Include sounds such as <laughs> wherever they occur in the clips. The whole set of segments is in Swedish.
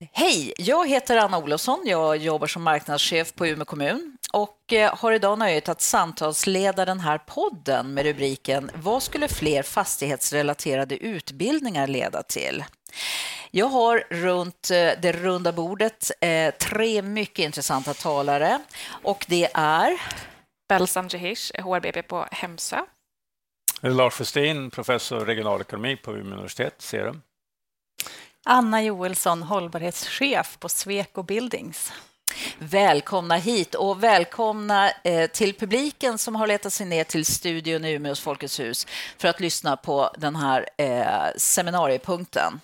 Hej, jag heter Anna Olofsson. Jag jobbar som marknadschef på Umeå kommun och eh, har idag nöjet att samtalsleda den här podden med rubriken Vad skulle fler fastighetsrelaterade utbildningar leda till? Jag har runt eh, det runda bordet eh, tre mycket intressanta talare och det är Belsan Jehish, HRBP på Hemsö. Lars Westin, professor regionalekonomi på Umeå universitet, Serum. Anna Joelsson, hållbarhetschef på Sweco Buildings. Välkomna hit och välkomna eh, till publiken som har letat sig ner till studion i Umeås Folkets hus för att lyssna på den här eh, seminariepunkten.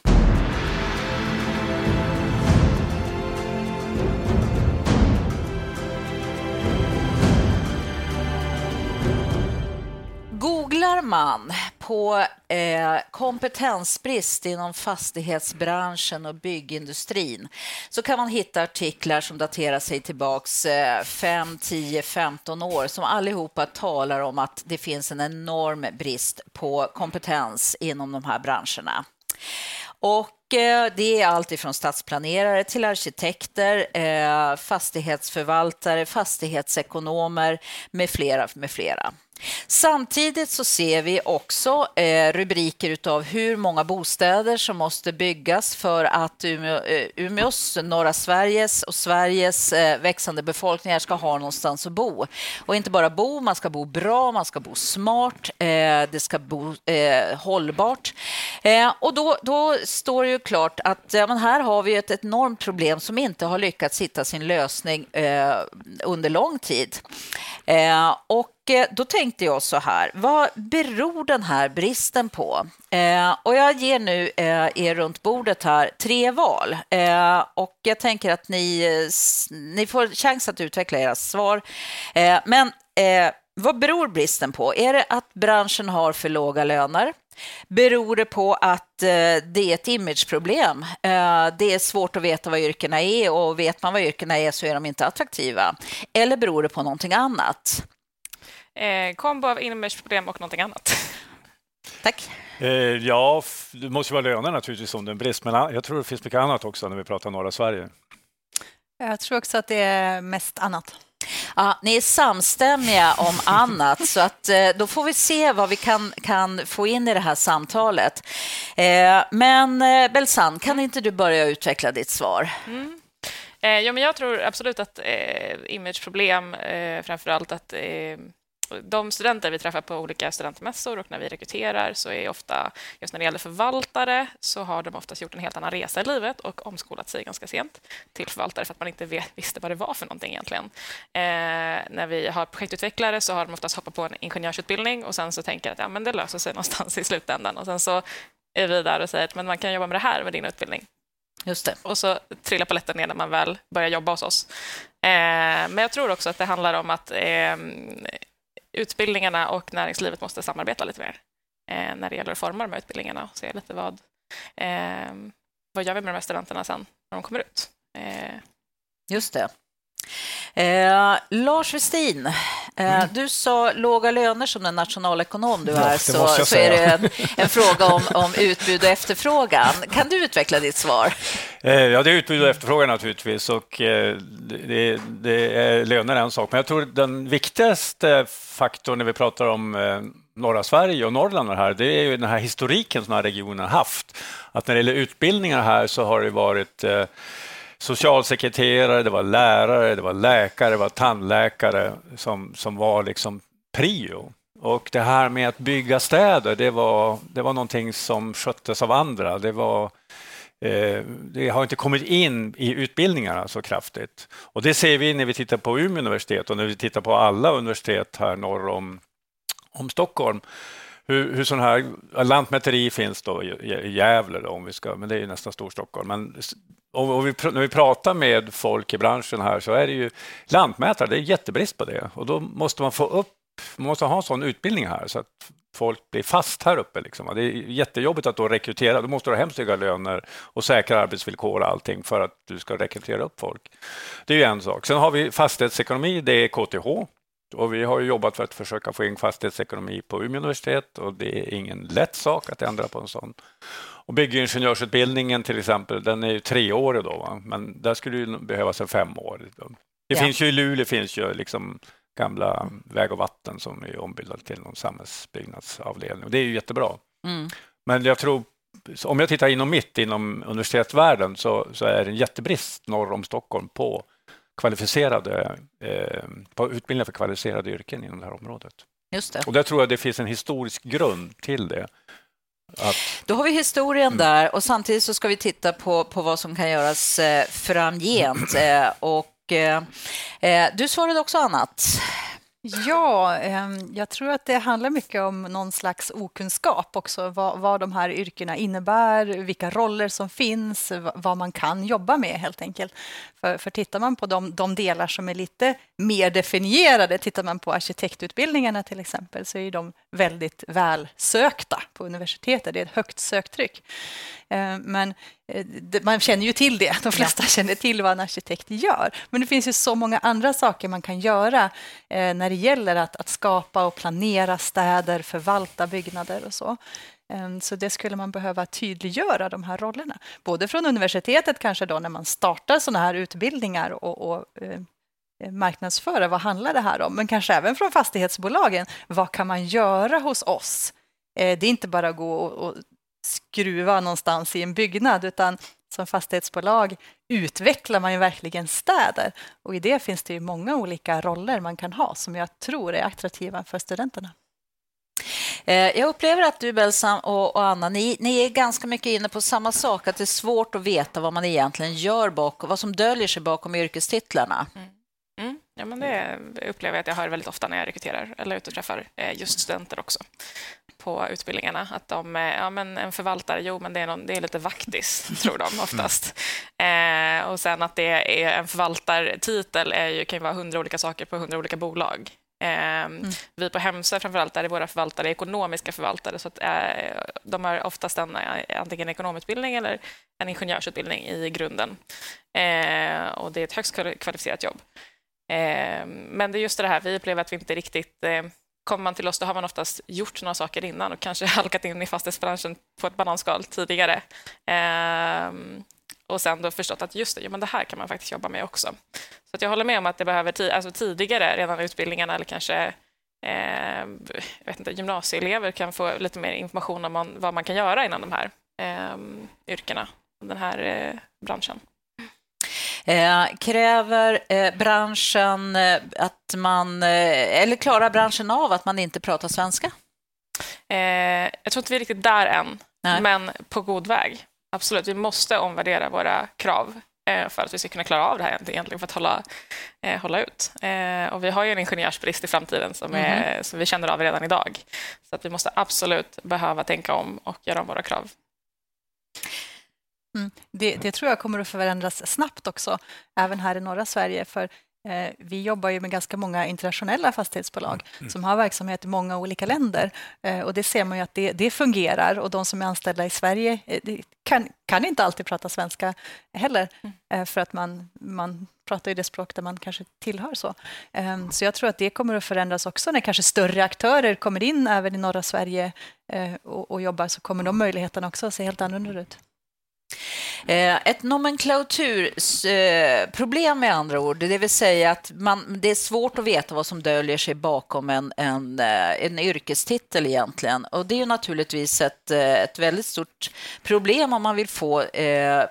Man på eh, kompetensbrist inom fastighetsbranschen och byggindustrin så kan man hitta artiklar som daterar sig tillbaks eh, 5, 10, 15 år som allihopa talar om att det finns en enorm brist på kompetens inom de här branscherna. Och eh, det är allt ifrån stadsplanerare till arkitekter, eh, fastighetsförvaltare, fastighetsekonomer med flera. Med flera. Samtidigt så ser vi också eh, rubriker av hur många bostäder som måste byggas för att Umeå, eh, Umeås, norra Sveriges och Sveriges eh, växande befolkningar ska ha någonstans att bo. Och inte bara bo, man ska bo bra, man ska bo smart, det ska bo hållbart. Och då, då står det ju klart att ja, men här har vi ett enormt problem som inte har lyckats hitta sin lösning under lång tid. och Eh, då tänkte jag så här, vad beror den här bristen på? Eh, och jag ger nu eh, er runt bordet här tre val eh, och jag tänker att ni, ni får chans att utveckla era svar. Eh, men eh, vad beror bristen på? Är det att branschen har för låga löner? Beror det på att eh, det är ett imageproblem? Eh, det är svårt att veta vad yrkena är och vet man vad yrkena är så är de inte attraktiva. Eller beror det på någonting annat? Eh, kombo av inomhusproblem och någonting annat. Tack. Eh, ja, det måste vara löner naturligtvis om det är en brist, men jag tror det finns mycket annat också när vi pratar norra Sverige. Jag tror också att det är mest annat. Ja, ni är samstämmiga om annat, så att, eh, då får vi se vad vi kan, kan få in i det här samtalet. Eh, men eh, Belsan, kan inte du börja utveckla ditt svar? Mm. Eh, ja, men jag tror absolut att eh, imageproblem, eh, framför allt att eh, de studenter vi träffar på olika studentmässor och när vi rekryterar så är ofta, just när det gäller förvaltare, så har de oftast gjort en helt annan resa i livet och omskolat sig ganska sent till förvaltare för att man inte vet, <laughs> visste vad det var för någonting egentligen. Eh, när vi har projektutvecklare så har de oftast hoppat på en ingenjörsutbildning och sen så tänker att ja, men det löser sig <laughs> någonstans i slutändan och sen så är vi där och säger att men man kan jobba med det här med din utbildning. Just det. Och så trillar paletten ner när man väl börjar jobba hos oss. Eh, men jag tror också att det handlar om att eh, utbildningarna och näringslivet måste samarbeta lite mer eh, när det gäller att forma de här utbildningarna och se lite vad, eh, vad gör vi med de här studenterna sen när de kommer ut. Eh. Just det. Eh, Lars Westin, mm. du sa låga löner som den nationalekonom du är, så, så är det en, en fråga om, om, utbud och efterfrågan. Kan du utveckla ditt svar? Eh, ja, det är utbud och efterfrågan naturligtvis och eh, det, det är löner en sak. Men jag tror den viktigaste faktorn när vi pratar om eh, norra Sverige och Norrland här, det är ju den här historiken som den här regionen har haft. Att när det gäller utbildningar här så har det varit socialsekreterare, det var lärare, det var läkare, det var tandläkare som, som var liksom prio. Och det här med att bygga städer, det var, det var någonting som sköttes av andra. Det, var, eh, det har inte kommit in i utbildningarna så kraftigt. Och det ser vi när vi tittar på Umeå universitet och när vi tittar på alla universitet här norr om, om Stockholm hur, hur sån här lantmäteri finns då i Gävle, då, om vi ska, men det är nästan Storstockholm. Men och vi, när vi pratar med folk i branschen här så är det ju lantmätare, det är jättebrist på det och då måste man få upp, man måste ha en sån utbildning här så att folk blir fast här uppe. Liksom. Det är jättejobbigt att då rekrytera, då måste du ha hemskt höga löner och säkra arbetsvillkor och allting för att du ska rekrytera upp folk. Det är ju en sak. Sen har vi fastighetsekonomi, det är KTH och vi har jobbat för att försöka få in fastighetsekonomi på Umeå universitet och det är ingen lätt sak att ändra på en sån. Och byggingenjörsutbildningen till exempel, den är ju treårig då, va? men där skulle det behövas en femårig. Det ja. finns ju i Luleå finns ju liksom gamla Väg och vatten som är ombildad till någon samhällsbyggnadsavdelning. Och det är ju jättebra. Mm. Men jag tror, om jag tittar inom mitt, inom universitetsvärlden, så, så är det en jättebrist norr om Stockholm på kvalificerade, eh, på utbildningar för kvalificerade yrken inom det här området. Just det. Och där tror jag det finns en historisk grund till det. Att... Då har vi historien mm. där och samtidigt så ska vi titta på, på vad som kan göras eh, framgent. <clears throat> Eh, och, eh, eh du svarade också annat. Ja, ehm, jag tror att det handlar mycket om någon slags okunskap också, vad, vad de här yrkena innebär, vilka roller som finns, vad man kan jobba med helt enkelt. För, för tittar man på de, de delar som är lite mer definierade, tittar man på arkitektutbildningarna till exempel, så är de väldigt välsökta på universitetet. Det är ett högt söktryck. Ehm, men eh, man känner ju till det. De flesta ja. känner till vad en arkitekt gör. Men det finns ju så många andra saker man kan göra eh, när det gäller att, att skapa och planera städer, förvalta byggnader och så. Ehm, så det skulle man behöva tydliggöra, de här rollerna. Både från universitetet kanske då när man startar sådana här utbildningar och, och eh, marknadsföra vad handlar det här om, men kanske även från fastighetsbolagen. Vad kan man göra hos oss? Eh, det är inte bara att gå och, skruva någonstans i en byggnad, utan som fastighetsbolag utvecklar man ju verkligen städer. Och i det finns det ju många olika roller man kan ha som jag tror är attraktiva för studenterna. Eh, jag upplever att du, Belsam och Anna, ni, ni, är ganska mycket inne på samma sak, att det är svårt att veta vad man egentligen gör bakom, vad som döljer sig bakom yrkestitlarna. Mm. Ja, men det upplever jag att jag hör väldigt ofta när jag rekryterar eller ute och träffar eh, just studenter också på utbildningarna. Att de, ja men en förvaltare, jo men det är, någon, det är lite vaktis, <laughs> tror de oftast. Eh, och sen att det är en förvaltartitel är ju, kan ju vara hundra olika saker på hundra olika bolag. Eh, mm. Vi på Hemsö framförallt är våra förvaltare ekonomiska förvaltare så att, eh, de har oftast en, eh, antingen ekonomutbildning eller en ingenjörsutbildning i grunden. Eh, och det är ett högst kvalificerat jobb. Eh, men det är just det här, vi upplever att vi inte riktigt eh, kommer man till oss, då har man oftast gjort några saker innan och kanske <laughs> halkat in i fastighetsbranschen på ett bananskal tidigare. Ehm, och sen då förstått att just det, ja, men det här kan man faktiskt jobba med också. Så att jag håller med om att det behöver alltså tidigare, redan i utbildningarna eller kanske eh, jag vet inte, gymnasieelever kan få lite mer information om man, vad man kan göra inom de här eh, yrkena, den här eh, branschen. Eh, kräver eh, branschen eh, att man, eh, eller klarar branschen av att man inte pratar svenska? Eh, jag tror inte vi är riktigt där än, Nej. men på god väg. Absolut, vi måste omvärdera våra krav eh, för att vi ska kunna klara av det här egentligen, för att hålla, hålla ut. Och vi har ju en ingenjörsbrist i framtiden som, är, mm. som vi känner av redan idag. Så att vi måste absolut behöva tänka om och göra om våra krav. Mm. Det, det, tror jag kommer att förändras snabbt också, även här i norra Sverige. För eh, vi jobbar ju med ganska många internationella fastighetsbolag mm. mm. som har verksamhet i många olika länder. Eh, och det ser man ju att det, det fungerar. Och de som är anställda i Sverige eh, kan, kan, inte alltid prata svenska heller, mm. Eh, för att man, man pratar ju det språk där man kanske tillhör. Så. Eh, så jag tror att det kommer att förändras också när kanske större aktörer kommer in även i norra Sverige eh, och, och jobbar, så kommer de möjligheterna också att se helt annorlunda ut. Eh, ett nomenklaturproblem eh, med andra ord, det vill säga att man, det är svårt att veta vad som döljer sig bakom en, en, eh, en yrkestitel egentligen. Och det är ju naturligtvis ett, ett väldigt stort problem om man vill få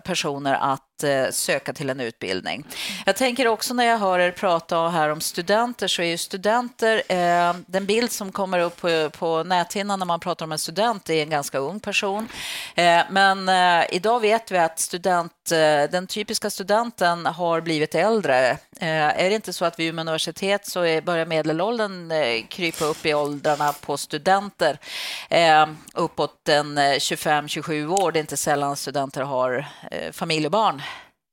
personer att att eh, söka till en utbildning. Jag tänker också när jag hör er prata här om studenter så är ju studenter, eh, den bild som kommer upp på, på näthinnan när man pratar om en student är en ganska ung person. Eh, men eh, idag vet vi att student, eh, den typiska studenten har blivit äldre. Eh, är det inte så att vid Umeå universitet så är, börjar medelåldern eh, krypa upp i åldrarna på studenter eh, uppåt en 25-27 år. Det är inte sällan studenter har familj och barn.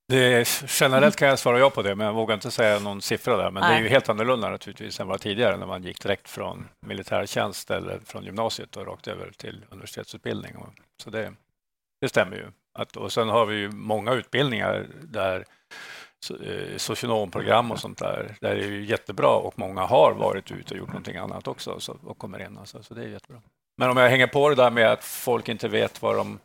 Det generellt kan jag svara ja på det, men jag vågar inte säga någon siffra där. Men Nej. det är ju helt annorlunda naturligtvis än vad tidigare när man gick direkt från militärtjänst eller från gymnasiet och rakt över till universitetsutbildning. Så det, det stämmer ju. Att, och sen har vi ju många utbildningar där eh, socionomprogram och sånt där. Det är ju jättebra och många har varit ute och gjort någonting annat också så, och kommer in. Alltså, så det är jättebra. Men om jag hänger på det där med att folk inte vet vad de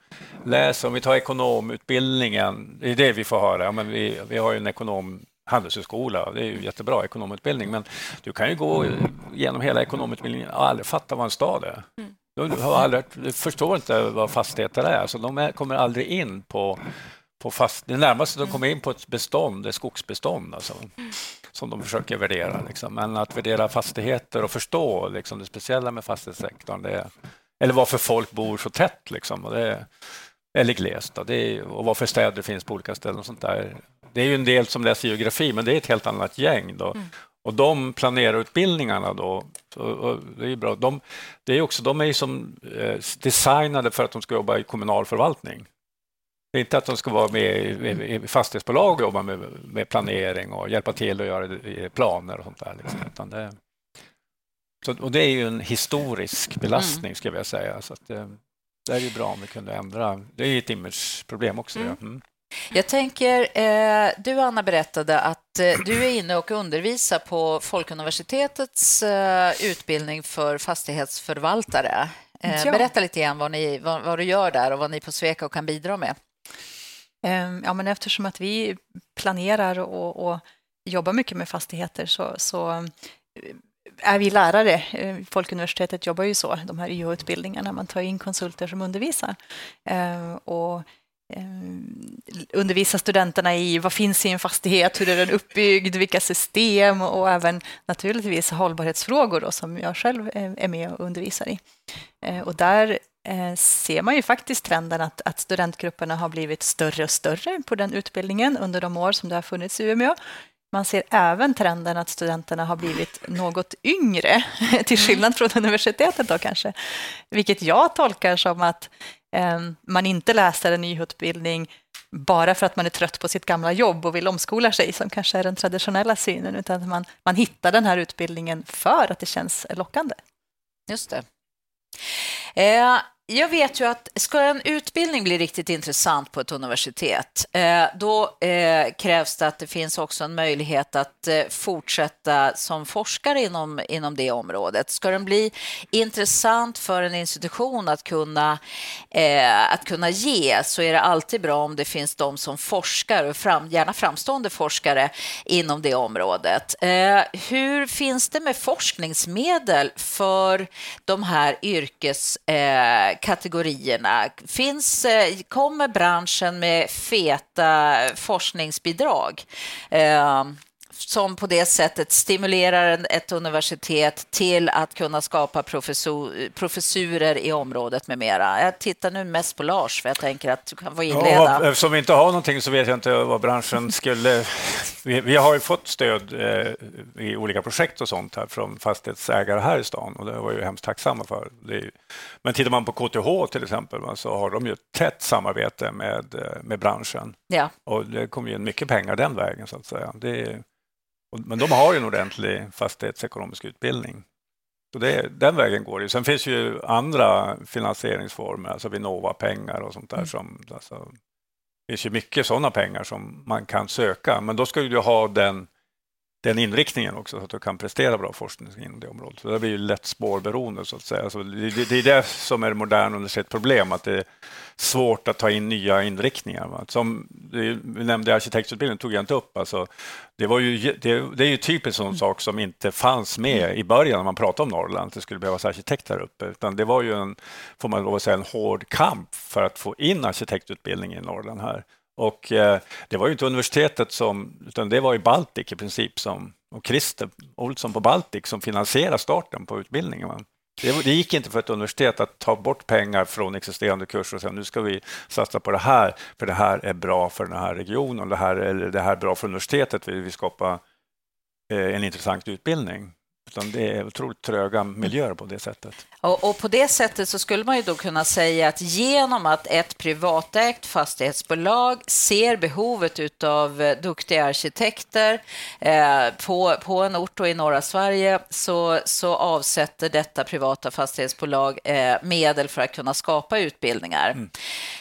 läser. Om vi tar ekonomutbildningen, det är det vi får höra. Ja, men vi, vi har ju en ekonom handelshögskola, det är ju jättebra ekonomutbildning, men du kan ju gå igenom hela ekonomutbildningen och aldrig fatta vad en stad är. Mm. Du, har aldrig, du förstår inte vad fastigheter är, så de är, kommer aldrig in på, på fast... Det närmaste de kommer in på ett bestånd är skogsbestånd. Alltså som de försöker värdera. Liksom. Men att värdera fastigheter och förstå liksom, det speciella med fastighetssektorn, det är, eller varför folk bor så tätt, liksom, och det eller glest, och, det är, och varför städer finns på olika ställen. och sånt där. Det är ju en del som läser geografi, men det är ett helt annat gäng. Då. Mm. Och de planerar utbildningarna då, det är bra. De, det är också, de är som eh, designade för att de ska jobba i kommunal förvaltning. Det är inte att de ska vara med i, fastighetsbolag och jobba med, med, planering och hjälpa till att göra planer och sånt där. Liksom. Utan det, så, och det är ju en historisk belastning, mm. skulle jag säga. Så att, det, det är ju bra om vi kunde ändra. Det är ett imageproblem också. Mm. Mm. Jag tänker, eh, du Anna berättade att eh, du är inne och undervisar på Folkuniversitetets eh, utbildning för fastighetsförvaltare. Eh, ja. Berätta lite grann vad, ni, vad, vad, du gör där och vad ni på Sweco kan bidra med. Ehm, ja, men eftersom att vi planerar och, och jobbar mycket med fastigheter så, så eh, är vi lärare. Eh, Folkuniversitetet jobbar ju så, de här YH-utbildningarna. Man tar in konsulter som undervisar. Ehm, och ehm, undervisa studenterna i vad finns i en fastighet, hur är den uppbyggd, vilka system och även naturligtvis hållbarhetsfrågor då, som jag själv eh, är med och undervisar i. Och där Eh, ser man ju faktiskt trenden att, att studentgrupperna har blivit större och större på den utbildningen under de år som det har funnits i Umeå. Man ser även trenden att studenterna har blivit något yngre, <laughs> till skillnad från universitetet då kanske. Vilket jag tolkar som att eh, man inte läser en nyutbildning bara för att man är trött på sitt gamla jobb och vill omskola sig, som kanske är den traditionella synen, utan man, man hittar den här utbildningen för att det känns lockande. Just det. Eh, jag vet ju att ska en utbildning bli riktigt intressant på ett universitet, eh, då eh, krävs det att det finns också en möjlighet att eh, fortsätta som forskare inom, inom det området. Ska den bli intressant för en institution att kunna, att kunna ge så är det alltid bra om det finns de som forskar, och fram, gärna framstående forskare inom det området. Hur finns det med forskningsmedel för de här yrkes kategorierna. Finns, eh, kommer branschen med feta forskningsbidrag? Eh, som på det sättet stimulerar ett universitet till att kunna skapa professor, professurer i området med mera. Jag tittar nu mest på Lars, för jag tänker att du kan få inleda. Ja, eftersom vi inte har någonting så vet jag inte vad branschen skulle... Vi, vi har ju fått stöd eh, i olika projekt och sånt här från fastighetsägare här i stan och det var ju hemskt tacksamma för. Ju... Men tittar man på KTH till exempel så har de ju ett tätt samarbete med, eh, med branschen. Ja. Och det kommer ju in mycket pengar den vägen så att säga. Det är, men de har ju en ordentlig fastighetsekonomisk utbildning. Så det, den vägen går det. Sen finns ju andra finansieringsformer, alltså Vinnova-pengar och sånt där. Mm. Som, alltså, det finns ju mycket sådana pengar som man kan söka, men då ska du ha den, den inriktningen också så att du kan prestera bra forskning inom det området. Så det blir ju lätt spårberoende så att säga. Alltså, det, det, är det som är det moderna universitetsproblem, att det, svårt att ta in nya inriktningar. Va? Som vi nämnde arkitektutbildningen tog jag inte upp. Alltså, det, var ju, det, det är ju typiskt sån sak som inte fanns med i början när man pratade om Norrland, att det skulle behövas arkitekt här uppe. Utan det var ju en, får man lov att säga, en hård kamp för att få in arkitektutbildning i Norrland här. Och eh, det var ju inte universitetet som, utan det var ju Baltic i princip som, och Christer Olsson på Baltic som finansierade starten på utbildningen. Va? Det, gick inte för ett universitet att ta bort pengar från existerande kurser och säga nu ska vi satsa på det här, för det här är bra för den här regionen, det här, eller det här är bra för universitetet, vi vill skapa eh, en intressant utbildning. Utan det är otroligt tröga miljöer på det sättet. Och, och, på det sättet så skulle man ju då kunna säga att genom att ett privatägt fastighetsbolag ser behovet av eh, duktiga arkitekter eh, på, på en ort och i norra Sverige så, så avsätter detta privata fastighetsbolag eh, medel för att kunna skapa utbildningar. Mm.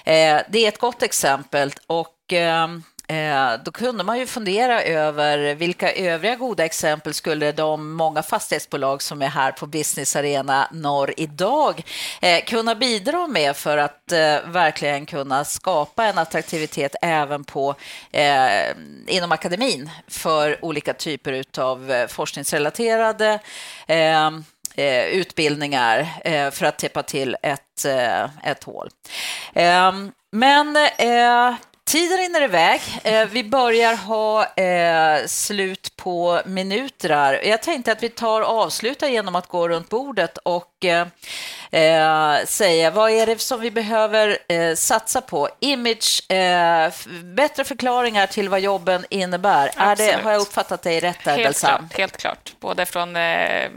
Eh, det är ett gott exempel och eh, Eh, Eh, då kunde man ju fundera över vilka övriga goda exempel skulle de många fastighetsbolag som är här på Business Arena Norr idag eh, kunna bidra med för att eh, verkligen kunna skapa en attraktivitet även på, inom akademin för olika typer av forskningsrelaterade utbildningar för att täppa till ett, ett hål. Men Tiden rinner iväg. Eh, vi börjar ha eh, slut på minuter. Jag tänkte att vi tar avsluta genom att gå runt bordet och eh, säga vad är det som vi behöver eh, satsa på? Image, bättre förklaringar till vad jobben innebär. Är det, har jag uppfattat dig rätt där, helt klart, helt klart, både från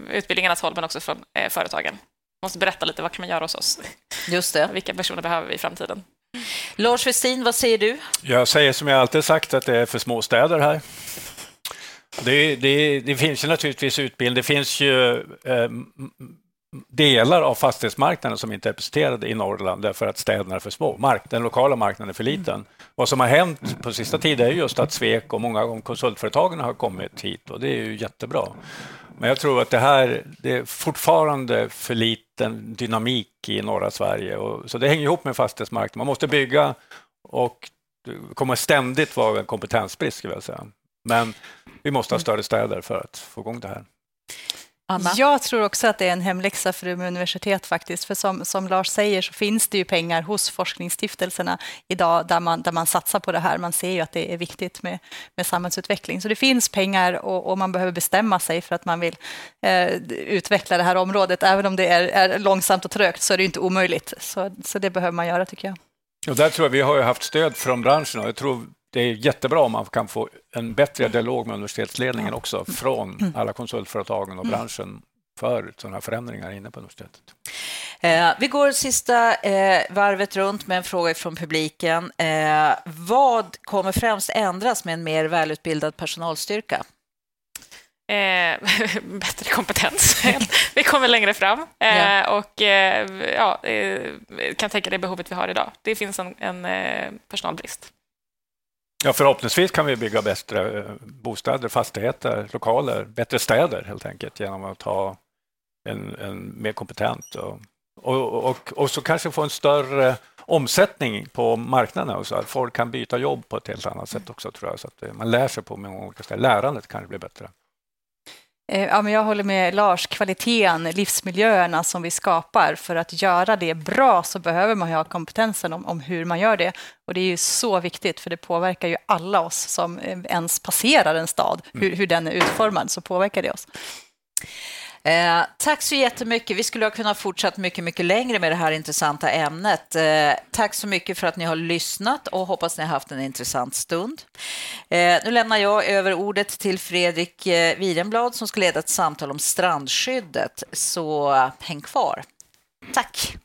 utbildningarnas håll men också från företagen. måste berätta lite vad kan man göra hos oss? Just det. Vilka personer behöver vi i framtiden? Lars Westin, vad säger du? Jag säger som jag alltid sagt att det är för små städer här. Det, det, det finns ju naturligtvis utbildning. Det finns ju eh, delar av fastighetsmarknaden som inte är representerade i Norrland därför att städerna är för små. Mark, den lokala marknaden är för liten. Mm. Vad som har hänt på sista tiden är just att Svek och många av konsultföretagen har kommit hit och det är ju jättebra. Men jag tror att det här det är fortfarande för liten dynamik i norra Sverige. Och, så det hänger ihop med fastighetsmarknaden. Man måste bygga och det kommer ständigt vara en kompetensbrist, skulle jag säga. Men vi måste ha större städer för att få igång det här. Anna? Jag tror också att det är en hemläxa för Umeå universitet faktiskt. För som, som Lars säger så finns det ju pengar hos forskningsstiftelserna idag där man, där man satsar på det här. Man ser ju att det är viktigt med, med samhällsutveckling. Så det finns pengar och, och man behöver bestämma sig för att man vill eh, utveckla det här området. Även om det är, är, långsamt och trögt så är det inte omöjligt. Så, så det behöver man göra tycker jag. Och där tror jag vi har haft stöd från branschen och jag tror det är jättebra om man kan få en bättre dialog med universitetsledningen också från mm. alla konsultföretagen och mm. branschen för sådana förändringar inne på universitetet. Eh, vi går sista eh, varvet runt med en fråga från publiken. Eh, vad kommer främst ändras med en mer välutbildad personalstyrka? Eh, <laughs> bättre kompetens. vi kommer längre fram eh, ja. och eh, ja, kan tänka det behovet vi har idag. Det finns en, en personalbrist. Ja, förhoppningsvis kan vi bygga bättre eh, bostäder, fastigheter, lokaler, bättre städer helt enkelt genom att ha en, en mer kompetent och, och, och, och, så kanske få en större omsättning på marknaden så att folk kan byta jobb på ett helt annat sätt också tror jag. Så att eh, man lär sig på många olika ställen. Lärandet kan bli bättre. Eh, ja, men jag håller med Lars. Kvaliteten, livsmiljöerna som vi skapar, för att göra det bra så behöver man ha kompetensen om, om, hur man gör det. Och Det är ju så viktigt, för det påverkar ju alla oss som eh, ens passerar en stad. Hur, hur den är utformad, så påverkar det oss. Eh, tack så jättemycket. Vi skulle ha kunnat fortsätta mycket, mycket längre med det här intressanta ämnet. Eh, tack så mycket för att ni har lyssnat och hoppas ni har haft en intressant stund. Eh, nu lämnar jag över ordet till Fredrik eh, Wirenblad som ska leda ett samtal om strandskyddet, så eh, häng kvar. Tack!